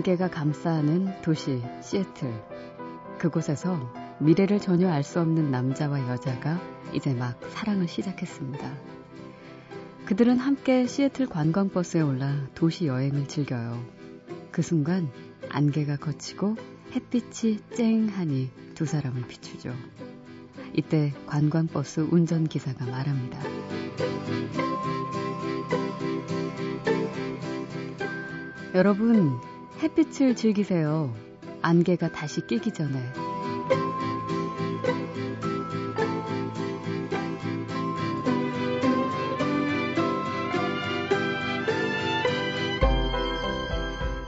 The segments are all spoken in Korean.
안개가 감싸는 도시 시애틀. 그곳에서 미래를 전혀 알 수 없는 남자와 여자가 이제 막 사랑을 시작했습니다. 그들은 함께 시애틀 관광버스에 올라 도시 여행을 즐겨요. 그 순간 안개가 걷히고 햇빛이 쨍하니 두 사람을 비추죠. 이때 관광버스 운전기사가 말합니다. 여러분, 햇빛을 즐기세요. 안개가 다시 끼기 전에.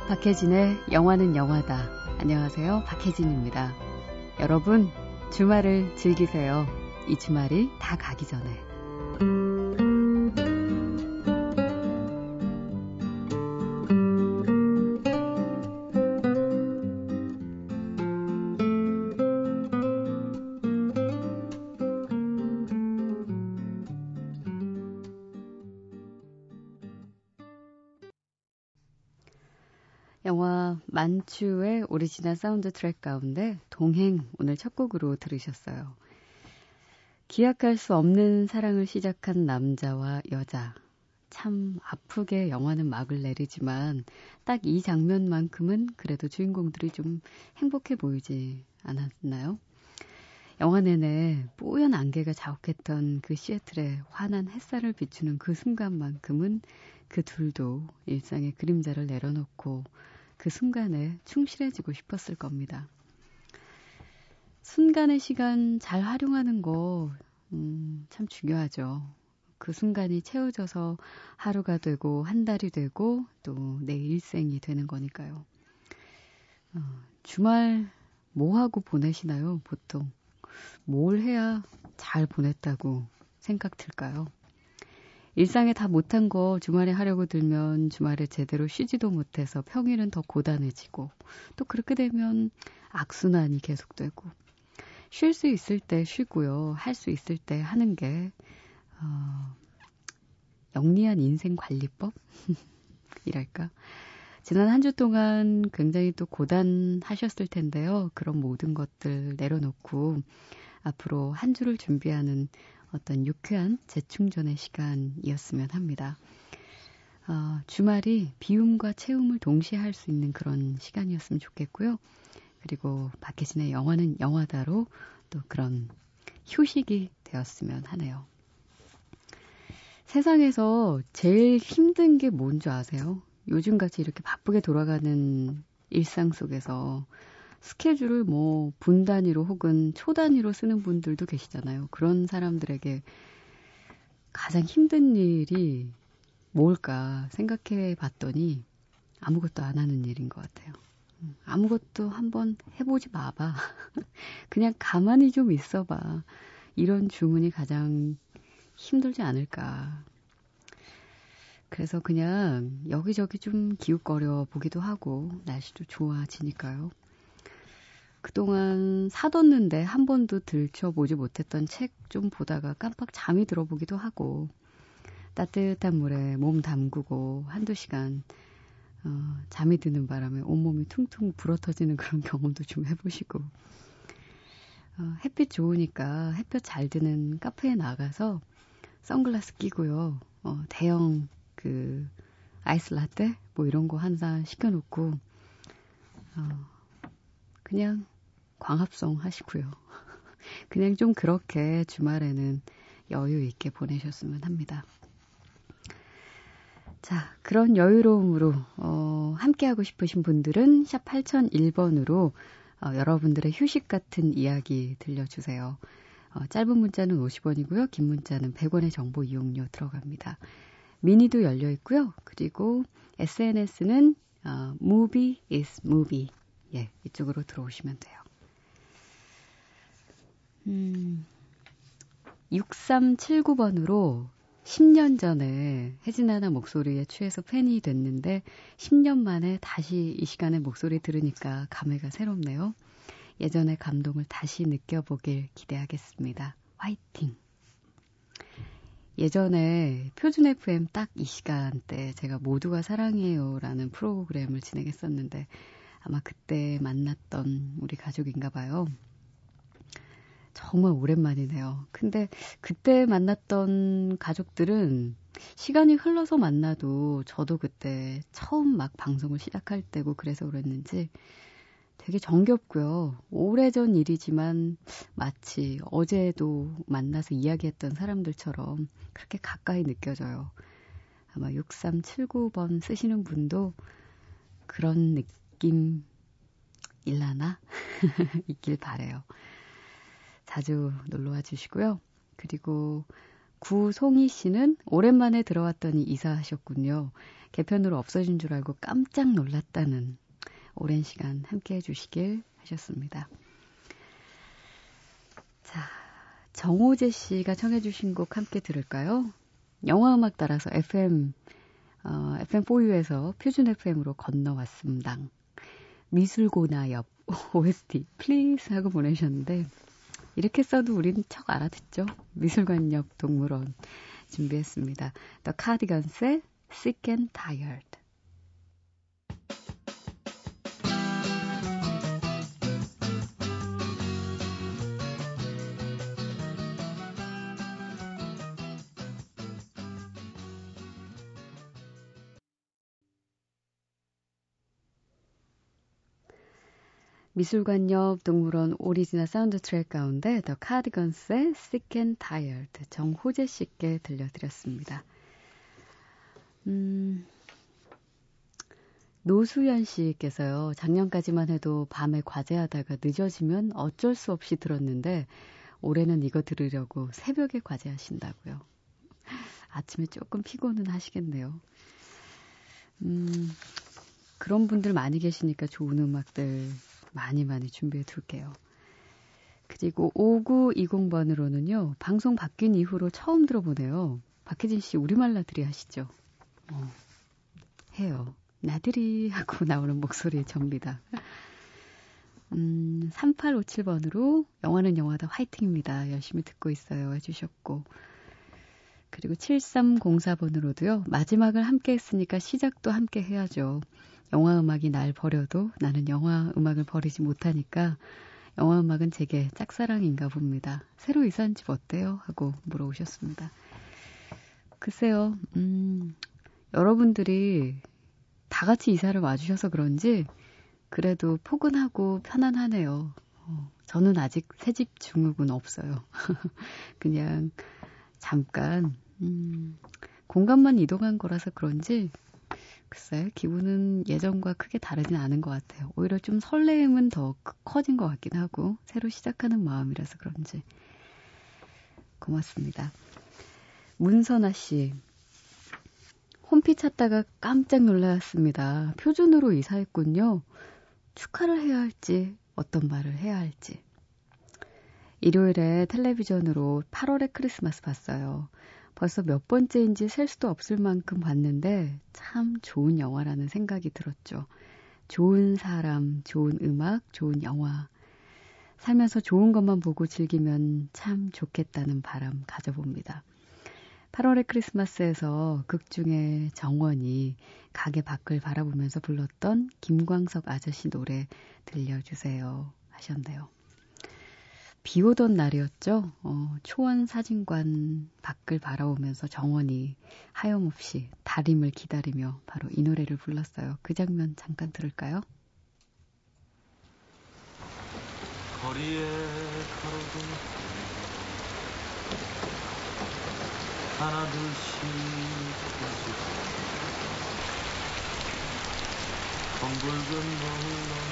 박혜진의 영화는 영화다. 안녕하세요. 박혜진입니다. 여러분, 주말을 즐기세요. 이 주말이 다 가기 전에. 영화 만추의 오리지널 사운드 트랙 가운데 동행 오늘 첫 곡으로 들으셨어요. 기약할 수 없는 사랑을 시작한 남자와 여자. 참 아프게 영화는 막을 내리지만 딱 이 장면만큼은 그래도 주인공들이 좀 행복해 보이지 않았나요? 영화 내내 뽀얀 안개가 자욱했던 그 시애틀에 환한 햇살을 비추는 그 순간만큼은 그 둘도 일상의 그림자를 내려놓고 그 순간에 충실해지고 싶었을 겁니다. 순간의 시간 잘 활용하는 거, 음, 참 중요하죠. 그 순간이 채워져서 하루가 되고, 한 달이 되고, 또 내 일생이 되는 거니까요. 어, 주말 뭐 하고 보내시나요, 보통? 뭘 해야 잘 보냈다고 생각 들까요? 일상에 다 못한 거 주말에 하려고 들면 주말에 제대로 쉬지도 못해서 평일은 더 고단해지고 또 그렇게 되면 악순환이 계속되고 쉴 수 있을 때 쉬고요. 할 수 있을 때 하는 게 어, 영리한 인생 관리법? 이랄까? 지난 한 주 동안 굉장히 또 고단하셨을 텐데요. 그런 모든 것들 내려놓고 앞으로 한 주를 준비하는 어떤 유쾌한 재충전의 시간이었으면 합니다. 어, 주말이 비움과 채움을 동시에 할 수 있는 그런 시간이었으면 좋겠고요. 그리고 박혜진의 영화는 영화다로 또 그런 휴식이 되었으면 하네요. 세상에서 제일 힘든 게 뭔지 아세요? 요즘같이 이렇게 바쁘게 돌아가는 일상 속에서 스케줄을 뭐 분 단위로 혹은 초 단위로 쓰는 분들도 계시잖아요. 그런 사람들에게 가장 힘든 일이 뭘까 생각해 봤더니 아무것도 안 하는 일인 것 같아요. 음, 아무것도 한번 해보지 마봐. 그냥 가만히 좀 있어봐. 이런 주문이 가장 힘들지 않을까. 그래서 그냥 여기저기 좀 기웃거려 보기도 하고 날씨도 좋아지니까요. 그동안 사뒀는데 한 번도 들춰보지 못했던 책 좀 보다가 깜빡 잠이 들어보기도 하고 따뜻한 물에 몸 담그고 한두 시간 어, 잠이 드는 바람에 온몸이 퉁퉁 불어터지는 그런 경험도 좀 해보시고 어, 햇빛 좋으니까 햇볕 잘 드는 카페에 나가서 선글라스 끼고요. 어, 대형 그 아이스 라떼 뭐 이런 거 한 잔 시켜놓고 어, 그냥 광합성 하시고요. 그냥 좀 그렇게 주말에는 여유 있게 보내셨으면 합니다. 자, 그런 여유로움으로 어, 함께하고 싶으신 분들은 샵 8001번으로 어, 여러분들의 휴식 같은 이야기 들려주세요. 어, 짧은 문자는 50원이고요. 긴 문자는 100원의 정보 이용료 들어갑니다. 미니도 열려 있고요. 그리고 SNS는 어, movie is movie. 예, 이쪽으로 들어오시면 돼요. 음, 6379번으로 10년 전에 혜진아나 목소리에 취해서 팬이 됐는데 10년 만에 다시 이 시간에 목소리 들으니까 감회가 새롭네요. 예전의 감동을 다시 느껴보길 기대하겠습니다. 화이팅! 예전에 표준 FM 딱 이 시간대 제가 모두가 사랑해요 라는 프로그램을 진행했었는데 아마 그때 만났던 우리 가족인가 봐요. 정말 오랜만이네요. 근데 그때 만났던 가족들은 시간이 흘러서 만나도 저도 그때 처음 막 방송을 시작할 때고 그래서 그랬는지 되게 정겹고요. 오래전 일이지만 마치 어제도 만나서 이야기했던 사람들처럼 그렇게 가까이 느껴져요. 아마 6379번 쓰시는 분도 그런 느낌 일라나 있길 바래요. 자주 놀러와 주시고요. 그리고 구송희 씨는 오랜만에 들어왔더니 이사하셨군요. 개편으로 없어진 줄 알고 깜짝 놀랐다는 오랜 시간 함께 해주시길 하셨습니다. 자, 정호재 씨가 청해주신 곡 함께 들을까요? 영화 음악 따라서 FM, 어, FM4U에서 표준 FM으로 건너왔습니다. 미술고나 옆 OST, please 하고 보내셨는데, 이렇게 써도 우린 척 알아듣죠. 미술관 옆 동물원 준비했습니다. The Cardigans의 Sick and Tired. 미술관 옆 동물원 오리지널 사운드 트랙 가운데 더 카디건스의 Sick and Tired 정호재 씨께 들려드렸습니다. 음, 노수연 씨께서요, 작년까지만 해도 밤에 과제하다가 늦어지면 어쩔 수 없이 들었는데, 올해는 이거 들으려고 새벽에 과제하신다고요. 아침에 조금 피곤은 하시겠네요. 음, 그런 분들 많이 계시니까 좋은 음악들 많이 많이 준비해 둘게요. 그리고 5920번으로는요, 방송 바뀐 이후로 처음 들어보네요. 박혜진 씨, 우리말 나들이 하시죠? 어, 해요. 나들이 하고 나오는 목소리의 접니다. 음, 3857번으로 영화는 영화다 화이팅입니다. 열심히 듣고 있어요. 해주셨고. 그리고 7304번으로도요, 마지막을 함께 했으니까 시작도 함께 해야죠. 영화 음악이 날 버려도 나는 영화 음악을 버리지 못하니까 영화 음악은 제게 짝사랑인가 봅니다. 새로 이사한 집 어때요? 하고 물어보셨습니다. 글쎄요, 음, 여러분들이 다 같이 이사를 와주셔서 그런지 그래도 포근하고 편안하네요. 어, 저는 아직 새집 증후군 없어요. 그냥 잠깐, 음, 공간만 이동한 거라서 그런지 글쎄, 기분은 예전과 크게 다르진 않은 것 같아요. 오히려 좀 설레임은 더 커진 것 같긴 하고, 새로 시작하는 마음이라서 그런지. 고맙습니다. 문선아 씨. 홈피 찾다가 깜짝 놀랐습니다. 표준으로 이사했군요. 축하를 해야 할지, 어떤 말을 해야 할지. 일요일에 텔레비전으로 8월의 크리스마스 봤어요. 벌써 몇 번째인지 셀 수도 없을 만큼 봤는데 참 좋은 영화라는 생각이 들었죠. 좋은 사람, 좋은 음악, 좋은 영화. 살면서 좋은 것만 보고 즐기면 참 좋겠다는 바람 가져봅니다. 8월의 크리스마스에서 극 중에 정원이 가게 밖을 바라보면서 불렀던 김광석 아저씨 노래 들려주세요 하셨네요. 비 오던 날이었죠. 어, 초원 사진관 밖을 바라보면서 정원이 하염없이 다림을 기다리며 바로 이 노래를 불렀어요. 그 장면 잠깐 들을까요? 거리에 가로등 하나 둘씩 덩붉은 거울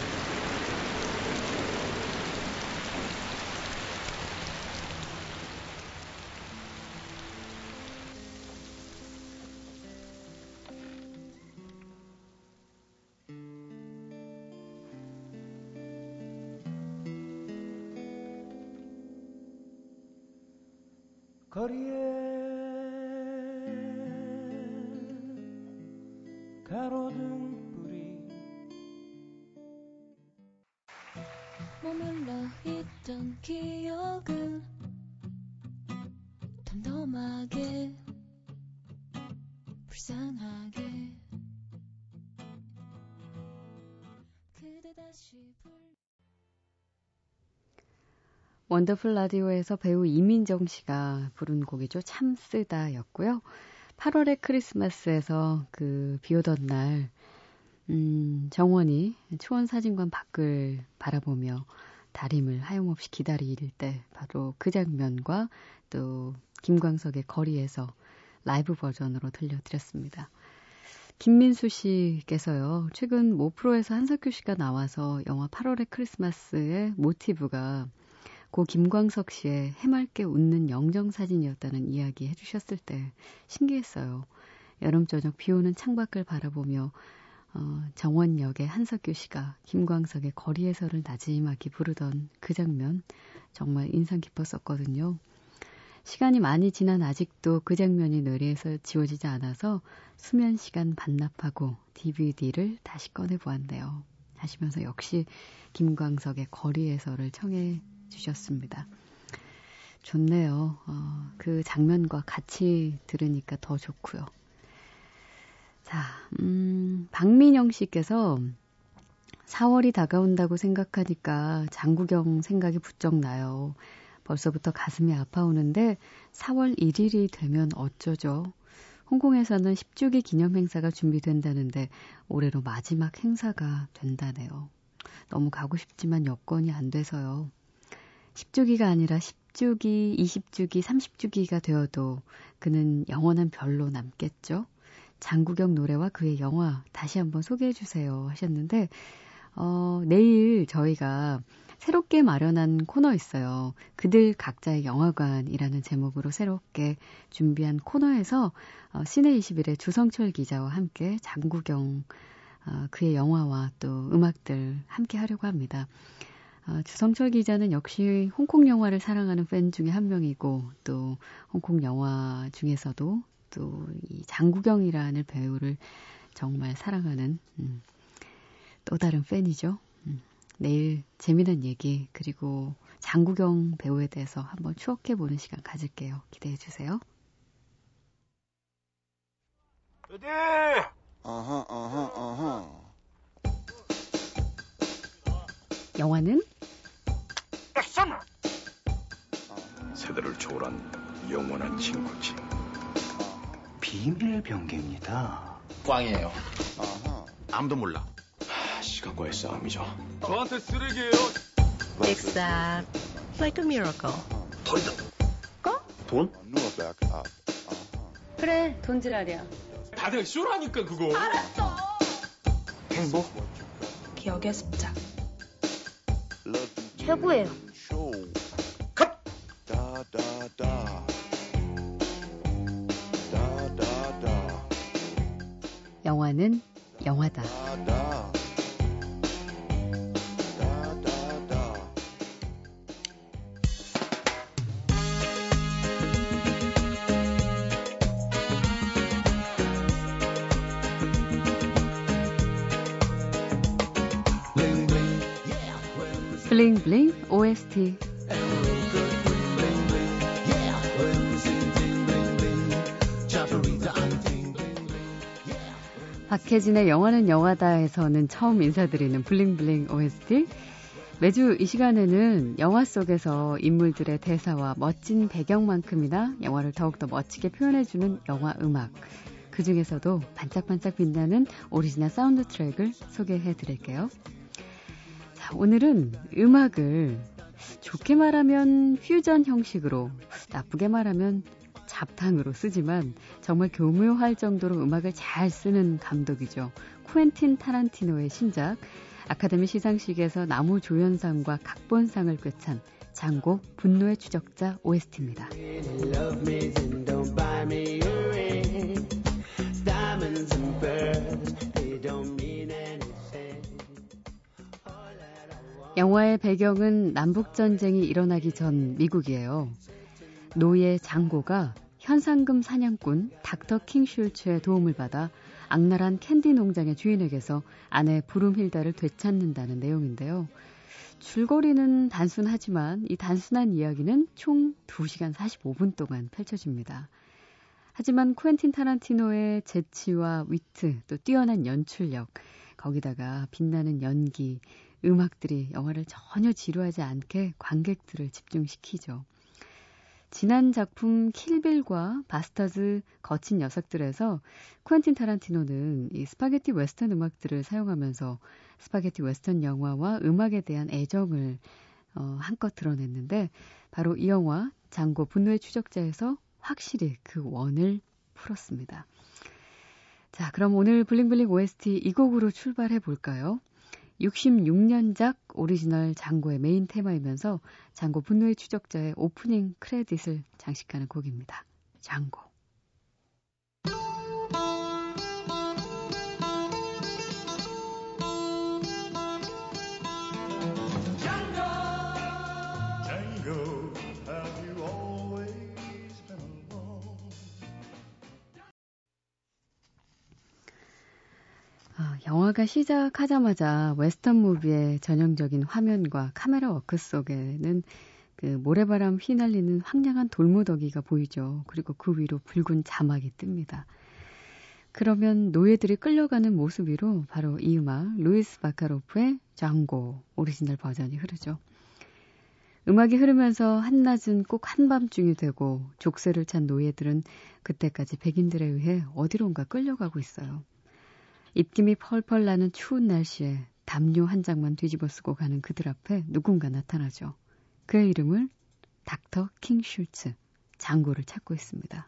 거리에 가로등 불이 머물러 있던 기억은 덤덤하게 불쌍하 원더풀 라디오에서 배우 이민정 씨가 부른 곡이죠. 참 쓰다였고요. 8월의 크리스마스에서 그 비 오던 날, 음, 정원이 초원 사진관 밖을 바라보며 다림을 하염없이 기다릴 때 바로 그 장면과 또 김광석의 거리에서 라이브 버전으로 들려드렸습니다. 김민수 씨께서요, 최근 모프로에서 한석규 씨가 나와서 영화 8월의 크리스마스의 모티브가 고 김광석 씨의 해맑게 웃는 영정사진이었다는 이야기 해주셨을 때 신기했어요. 여름 저녁 비 오는 창밖을 바라보며 어, 정원역의 한석규 씨가 김광석의 거리에서를 나지막이 부르던 그 장면 정말 인상 깊었었거든요. 시간이 많이 지난 아직도 그 장면이 뇌리에서 지워지지 않아서 수면 시간 반납하고 DVD를 다시 꺼내 보았네요. 하시면서 역시 김광석의 거리에서를 청해 주셨습니다. 좋네요. 어, 그 장면과 같이 들으니까 더 좋고요. 자, 음, 박민영 씨께서 4월이 다가온다고 생각하니까 장구경 생각이 부쩍 나요. 벌써부터 가슴이 아파오는데 4월 1일이 되면 어쩌죠? 홍콩에서는 10주기 기념 행사가 준비된다는데 올해로 마지막 행사가 된다네요. 너무 가고 싶지만 여건이 안 돼서요. 10주기가 아니라 10주기, 20주기, 30주기가 되어도 그는 영원한 별로 남겠죠? 장구경 노래와 그의 영화 다시 한번 소개해 주세요 하셨는데, 어, 내일 저희가 새롭게 마련한 코너 있어요. 그들 각자의 영화관이라는 제목으로 새롭게 준비한 코너에서 어, 시내 21의 주성철 기자와 함께 장구경 어, 그의 영화와 또 음악들 함께 하려고 합니다. 어, 주성철 기자는 역시 홍콩 영화를 사랑하는 팬 중에 한 명이고 또 홍콩 영화 중에서도 또 이 장구경이라는 배우를 정말 사랑하는 음, 또 다른 팬이죠. 음, 내일 재미난 얘기 그리고 장구경 배우에 대해서 한번 추억해 보는 시간 가질게요. 기대해 주세요. 어디? 어허, 어허, 어허. 영화는 액션! 세대를 초월한 영원한 친구지. 비밀 병기입니다. 꽝이에요. 아무도 몰라. 하, 시간과의 싸움이죠. 저한테 쓰레기예요. Except like a miracle. 돈이다. Knew about uh, uh-huh. 그래 돈지랄이야. 다들 쇼라니까 그거. 행복? 기억의 습작. 최고예요. 컷! 영화는 영화다. OST 박혜진의 영화는 영화다에서는 처음 인사드리는 블링블링 OST. 매주 이 시간에는 영화 속에서 인물들의 대사와 멋진 배경만큼이나 영화를 더욱더 멋지게 표현해주는 영화 음악. 그 중에서도 반짝반짝 빛나는 오리지널 사운드 트랙을 소개해 드릴게요. 자, 오늘은 음악을 좋게 말하면 퓨전 형식으로, 나쁘게 말하면 잡탕으로 쓰지만 정말 교묘할 정도로 음악을 잘 쓰는 감독이죠. 쿠엔틴 타란티노의 신작 아카데미 시상식에서 나무 조연상과 각본상을 꿰찬 장고 분노의 추적자 OST입니다. 영화의 배경은 남북전쟁이 일어나기 전 미국이에요. 노예 장고가 현상금 사냥꾼 닥터 킹슐츠의 도움을 받아 악랄한 캔디 농장의 주인에게서 아내 브룸힐다를 되찾는다는 내용인데요. 줄거리는 단순하지만 이 단순한 이야기는 총 2시간 45분 동안 펼쳐집니다. 하지만 쿠엔틴 타란티노의 재치와 위트, 또 뛰어난 연출력, 거기다가 빛나는 연기, 음악들이 영화를 전혀 지루하지 않게 관객들을 집중시키죠. 지난 작품 킬빌과 바스터즈 거친 녀석들에서 쿠엔틴 타란티노는 이 스파게티 웨스턴 음악들을 사용하면서 스파게티 웨스턴 영화와 음악에 대한 애정을 어, 한껏 드러냈는데 바로 이 영화 장고 분노의 추적자에서 확실히 그 원을 풀었습니다. 자, 그럼 오늘 블링블링 OST 이 곡으로 출발해 볼까요? 66년작 오리지널 장고의 메인 테마이면서 장고 분노의 추적자의 오프닝 크레딧을 장식하는 곡입니다. 장고. 영화가 시작하자마자 웨스턴 무비의 전형적인 화면과 카메라 워크 속에는 그 모래바람 휘날리는 황량한 돌무더기가 보이죠. 그리고 그 위로 붉은 자막이 뜹니다. 그러면 노예들이 끌려가는 모습 위로 바로 이 음악 루이스 바카로프의 장고 오리지널 버전이 흐르죠. 음악이 흐르면서 한낮은 꼭 한밤중이 되고 족쇄를 찬 노예들은 그때까지 백인들에 의해 어디론가 끌려가고 있어요. 입김이 펄펄 나는 추운 날씨에 담요 한 장만 뒤집어 쓰고 가는 그들 앞에 누군가 나타나죠. 그의 이름을 닥터 킹 슐츠, 장고를 찾고 있습니다.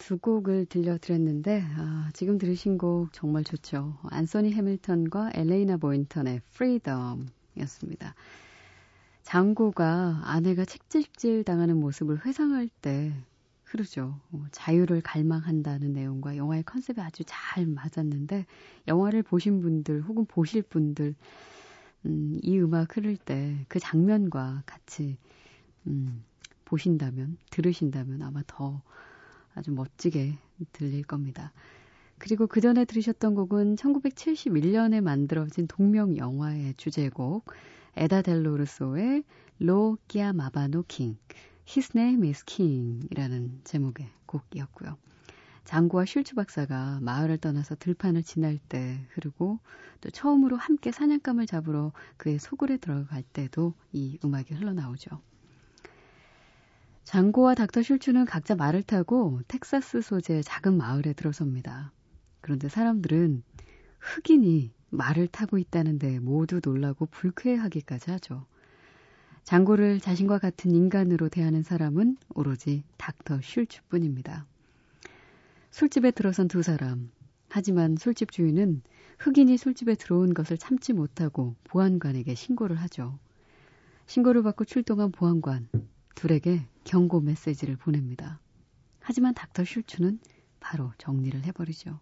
두 곡을 들려드렸는데 아, 지금 들으신 곡 정말 좋죠. 안소니 해밀턴과 엘레이나 보인턴의 Freedom이었습니다. 장고가 아내가 책질질 당하는 모습을 회상할 때 흐르죠. 어, 자유를 갈망한다는 내용과 영화의 컨셉이 아주 잘 맞았는데 영화를 보신 분들 혹은 보실 분들 음, 이 음악 흐를 때 그 장면과 같이 음, 보신다면 들으신다면 아마 더 아주 멋지게 들릴 겁니다. 그리고 그 전에 들으셨던 곡은 1971년에 만들어진 동명 영화의 주제곡 에다 델로르소의 로 끼아 마바노 킹 His Name is King이라는 제목의 곡이었고요. 장구와 슐츠 박사가 마을을 떠나서 들판을 지날 때 흐르고 또 처음으로 함께 사냥감을 잡으러 그의 소굴에 들어갈 때도 이 음악이 흘러나오죠. 장고와 닥터 슐츠는 각자 말을 타고 텍사스 소재의 작은 마을에 들어섭니다. 그런데 사람들은 흑인이 말을 타고 있다는데 모두 놀라고 불쾌하기까지 하죠. 장고를 자신과 같은 인간으로 대하는 사람은 오로지 닥터 슐츠뿐입니다. 술집에 들어선 두 사람. 하지만 술집 주인은 흑인이 술집에 들어온 것을 참지 못하고 보안관에게 신고를 하죠. 신고를 받고 출동한 보안관. 둘에게 경고 메시지를 보냅니다. 하지만 닥터 슐츠는 바로 정리를 해버리죠.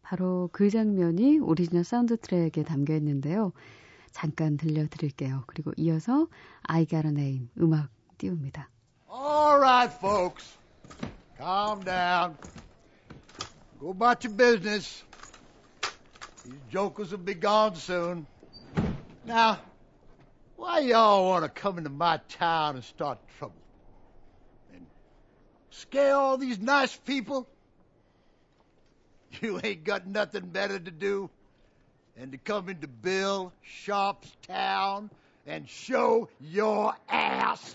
바로 그 장면이 오리지널 사운드 트랙에 담겨 있는데요. 잠깐 들려드릴게요. 그리고 이어서 I Got a Name 음악 띄웁니다. All right, folks. Calm down. Go about your business. These jokers will be gone soon. Now, why y'all want to come into my town and start trouble? And scare all these nice people? You ain't got nothing better to do than to come into Bill Sharp's town and show your ass.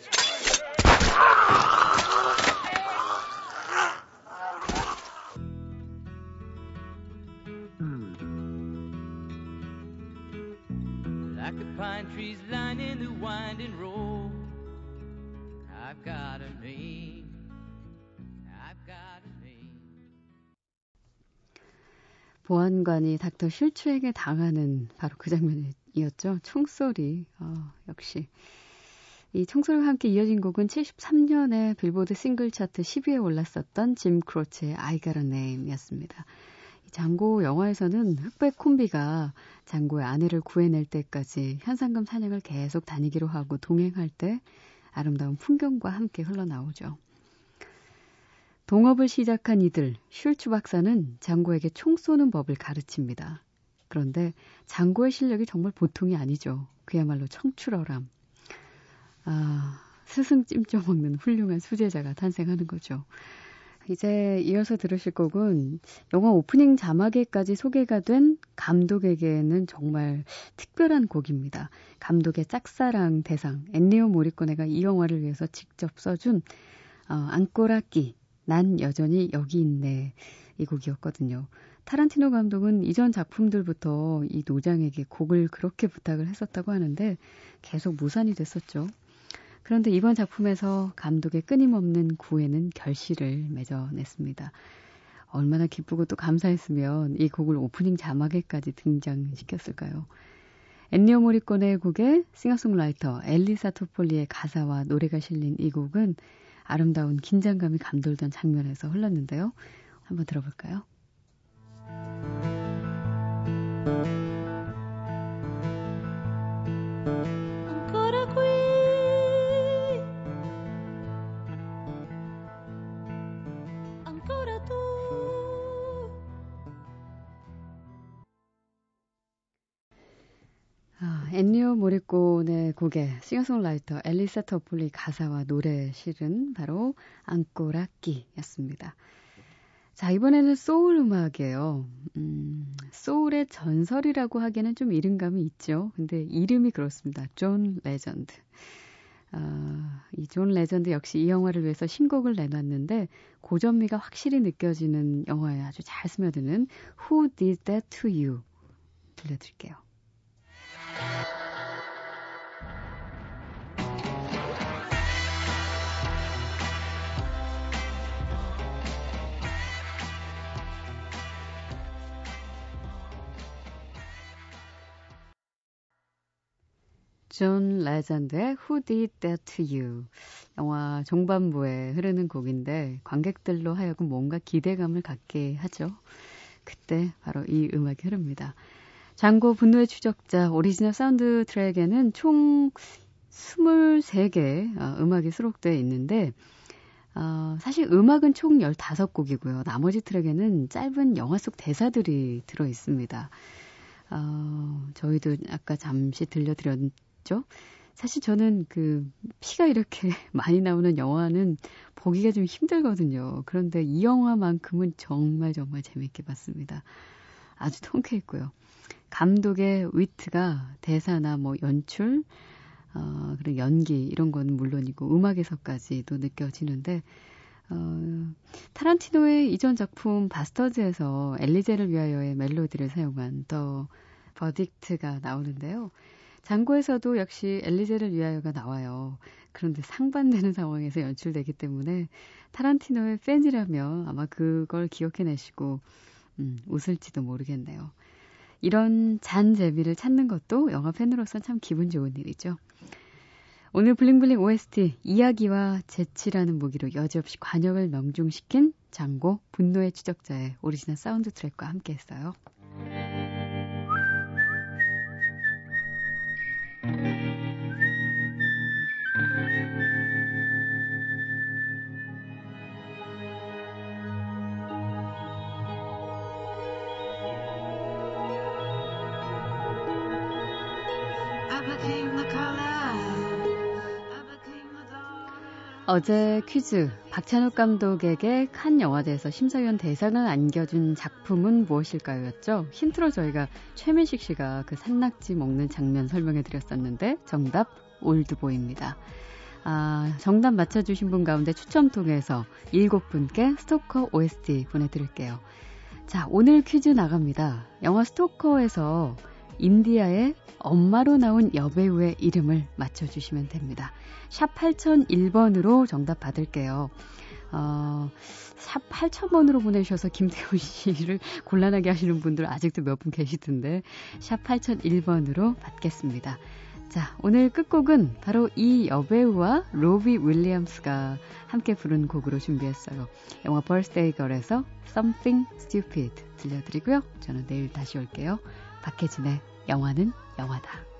pine trees winding road. I've got a name. I've got a name. 보안관이 닥터 실추에게 당하는 바로 그 장면이었죠. 총소리. 어, 역시. 이 총소리와 함께 이어진 곡은 73년에 빌보드 싱글 차트 10위에 올랐었던 짐 크로치의 I Got a Name이었습니다. 장고 영화에서는 흑백 콤비가 장고의 아내를 구해낼 때까지 현상금 사냥을 계속 다니기로 하고 동행할 때 아름다운 풍경과 함께 흘러나오죠. 동업을 시작한 이들, 슐츠 박사는 장고에게 총 쏘는 법을 가르칩니다. 그런데 장고의 실력이 정말 보통이 아니죠. 그야말로 청출어람. 아, 스승 찜쪄 먹는 훌륭한 수제자가 탄생하는 거죠. 이제 이어서 들으실 곡은 영화 오프닝 자막에까지 소개가 된 감독에게는 정말 특별한 곡입니다. 감독의 짝사랑 대상 엔리오 모리코네가 이 영화를 위해서 직접 써준 어, 안꼬라끼 난 여전히 여기 있네 이 곡이었거든요. 타란티노 감독은 이전 작품들부터 이 노장에게 곡을 그렇게 부탁을 했었다고 하는데 계속 무산이 됐었죠. 그런데 이번 작품에서 감독의 끊임없는 구애는 결실을 맺어냈습니다. 얼마나 기쁘고 또 감사했으면 이 곡을 오프닝 자막에까지 등장시켰을까요? 엔니오 모리코네의 곡에 싱어송라이터 엘리사 토폴리의 가사와 노래가 실린 이 곡은 아름다운 긴장감이 감돌던 장면에서 흘렀는데요. 한번 들어볼까요? 모리코네 곡에 싱어송라이터 엘리사 토폴리 가사와 노래 실은 바로 Ancora Qui였습니다. 자, 이번에는 소울 음악이에요. 음, 소울의 전설이라고 하기에는 좀 이른감이 있죠. 근데 이름이 그렇습니다. 존 레전드. 아, 이 존 레전드 역시 이 영화를 위해서 신곡을 내놨는데 고전미가 확실히 느껴지는 영화에 아주 잘 스며드는 Who Did That To You 들려드릴게요. 존 레전드의 Who Did That To You 영화 종반부에 흐르는 곡인데 관객들로 하여금 뭔가 기대감을 갖게 하죠. 그때 바로 이 음악이 흐릅니다. 장고 분노의 추적자 오리지널 사운드 트랙에는 총 23개 어, 음악이 수록되어 있는데 어, 사실 음악은 총 15곡이고요. 나머지 트랙에는 짧은 영화 속 대사들이 들어 있습니다. 어, 저희도 아까 잠시 들려드렸죠. 사실 저는 그 피가 이렇게 많이 나오는 영화는 보기가 좀 힘들거든요. 그런데 이 영화만큼은 정말 정말 재밌게 봤습니다. 아주 통쾌했고요. 감독의 위트가 대사나 뭐 연출, 어, 그리고 연기 이런 건 물론이고 음악에서까지도 느껴지는데 어, 타란티노의 이전 작품 바스터즈에서 엘리제를 위하여의 멜로디를 사용한 더 버딕트가 나오는데요. 장고에서도 역시 엘리제를 위하여가 나와요. 그런데 상반되는 상황에서 연출되기 때문에 타란티노의 팬이라면 아마 그걸 기억해내시고 음, 웃을지도 모르겠네요. 이런 잔 재미를 찾는 것도 영화 팬으로서는 참 기분 좋은 일이죠. 오늘 블링블링 OST 이야기와 재치라는 무기로 여지없이 과녁을 명중시킨 장고 분노의 추적자의 오리지널 사운드 트랙과 함께 했어요. Thank you. 어제 퀴즈 박찬욱 감독에게 칸 영화제에서 심사위원 대상을 안겨준 작품은 무엇일까요? 였죠. 힌트로 저희가 최민식 씨가 그 산낙지 먹는 장면 설명해 드렸었는데 정답 올드보입니다. 아, 정답 맞춰주신 분 가운데 추첨 통해서 7분께 스토커 OST 보내드릴게요. 자, 오늘 퀴즈 나갑니다. 영화 스토커에서 인디아의 엄마로 나온 여배우의 이름을 맞춰주시면 됩니다. 샵 8001번으로 정답 받을게요. 어, 샵 8000번으로 보내셔서 김태훈 씨를 곤란하게 하시는 분들 아직도 몇 분 계시던데, 샵 8001번으로 받겠습니다. 자, 오늘 끝곡은 바로 이 여배우와 로비 윌리엄스가 함께 부른 곡으로 준비했어요. 영화 Birthday Girl에서 Something Stupid 들려드리고요. 저는 내일 다시 올게요. 박혜진의 영화는 영화다.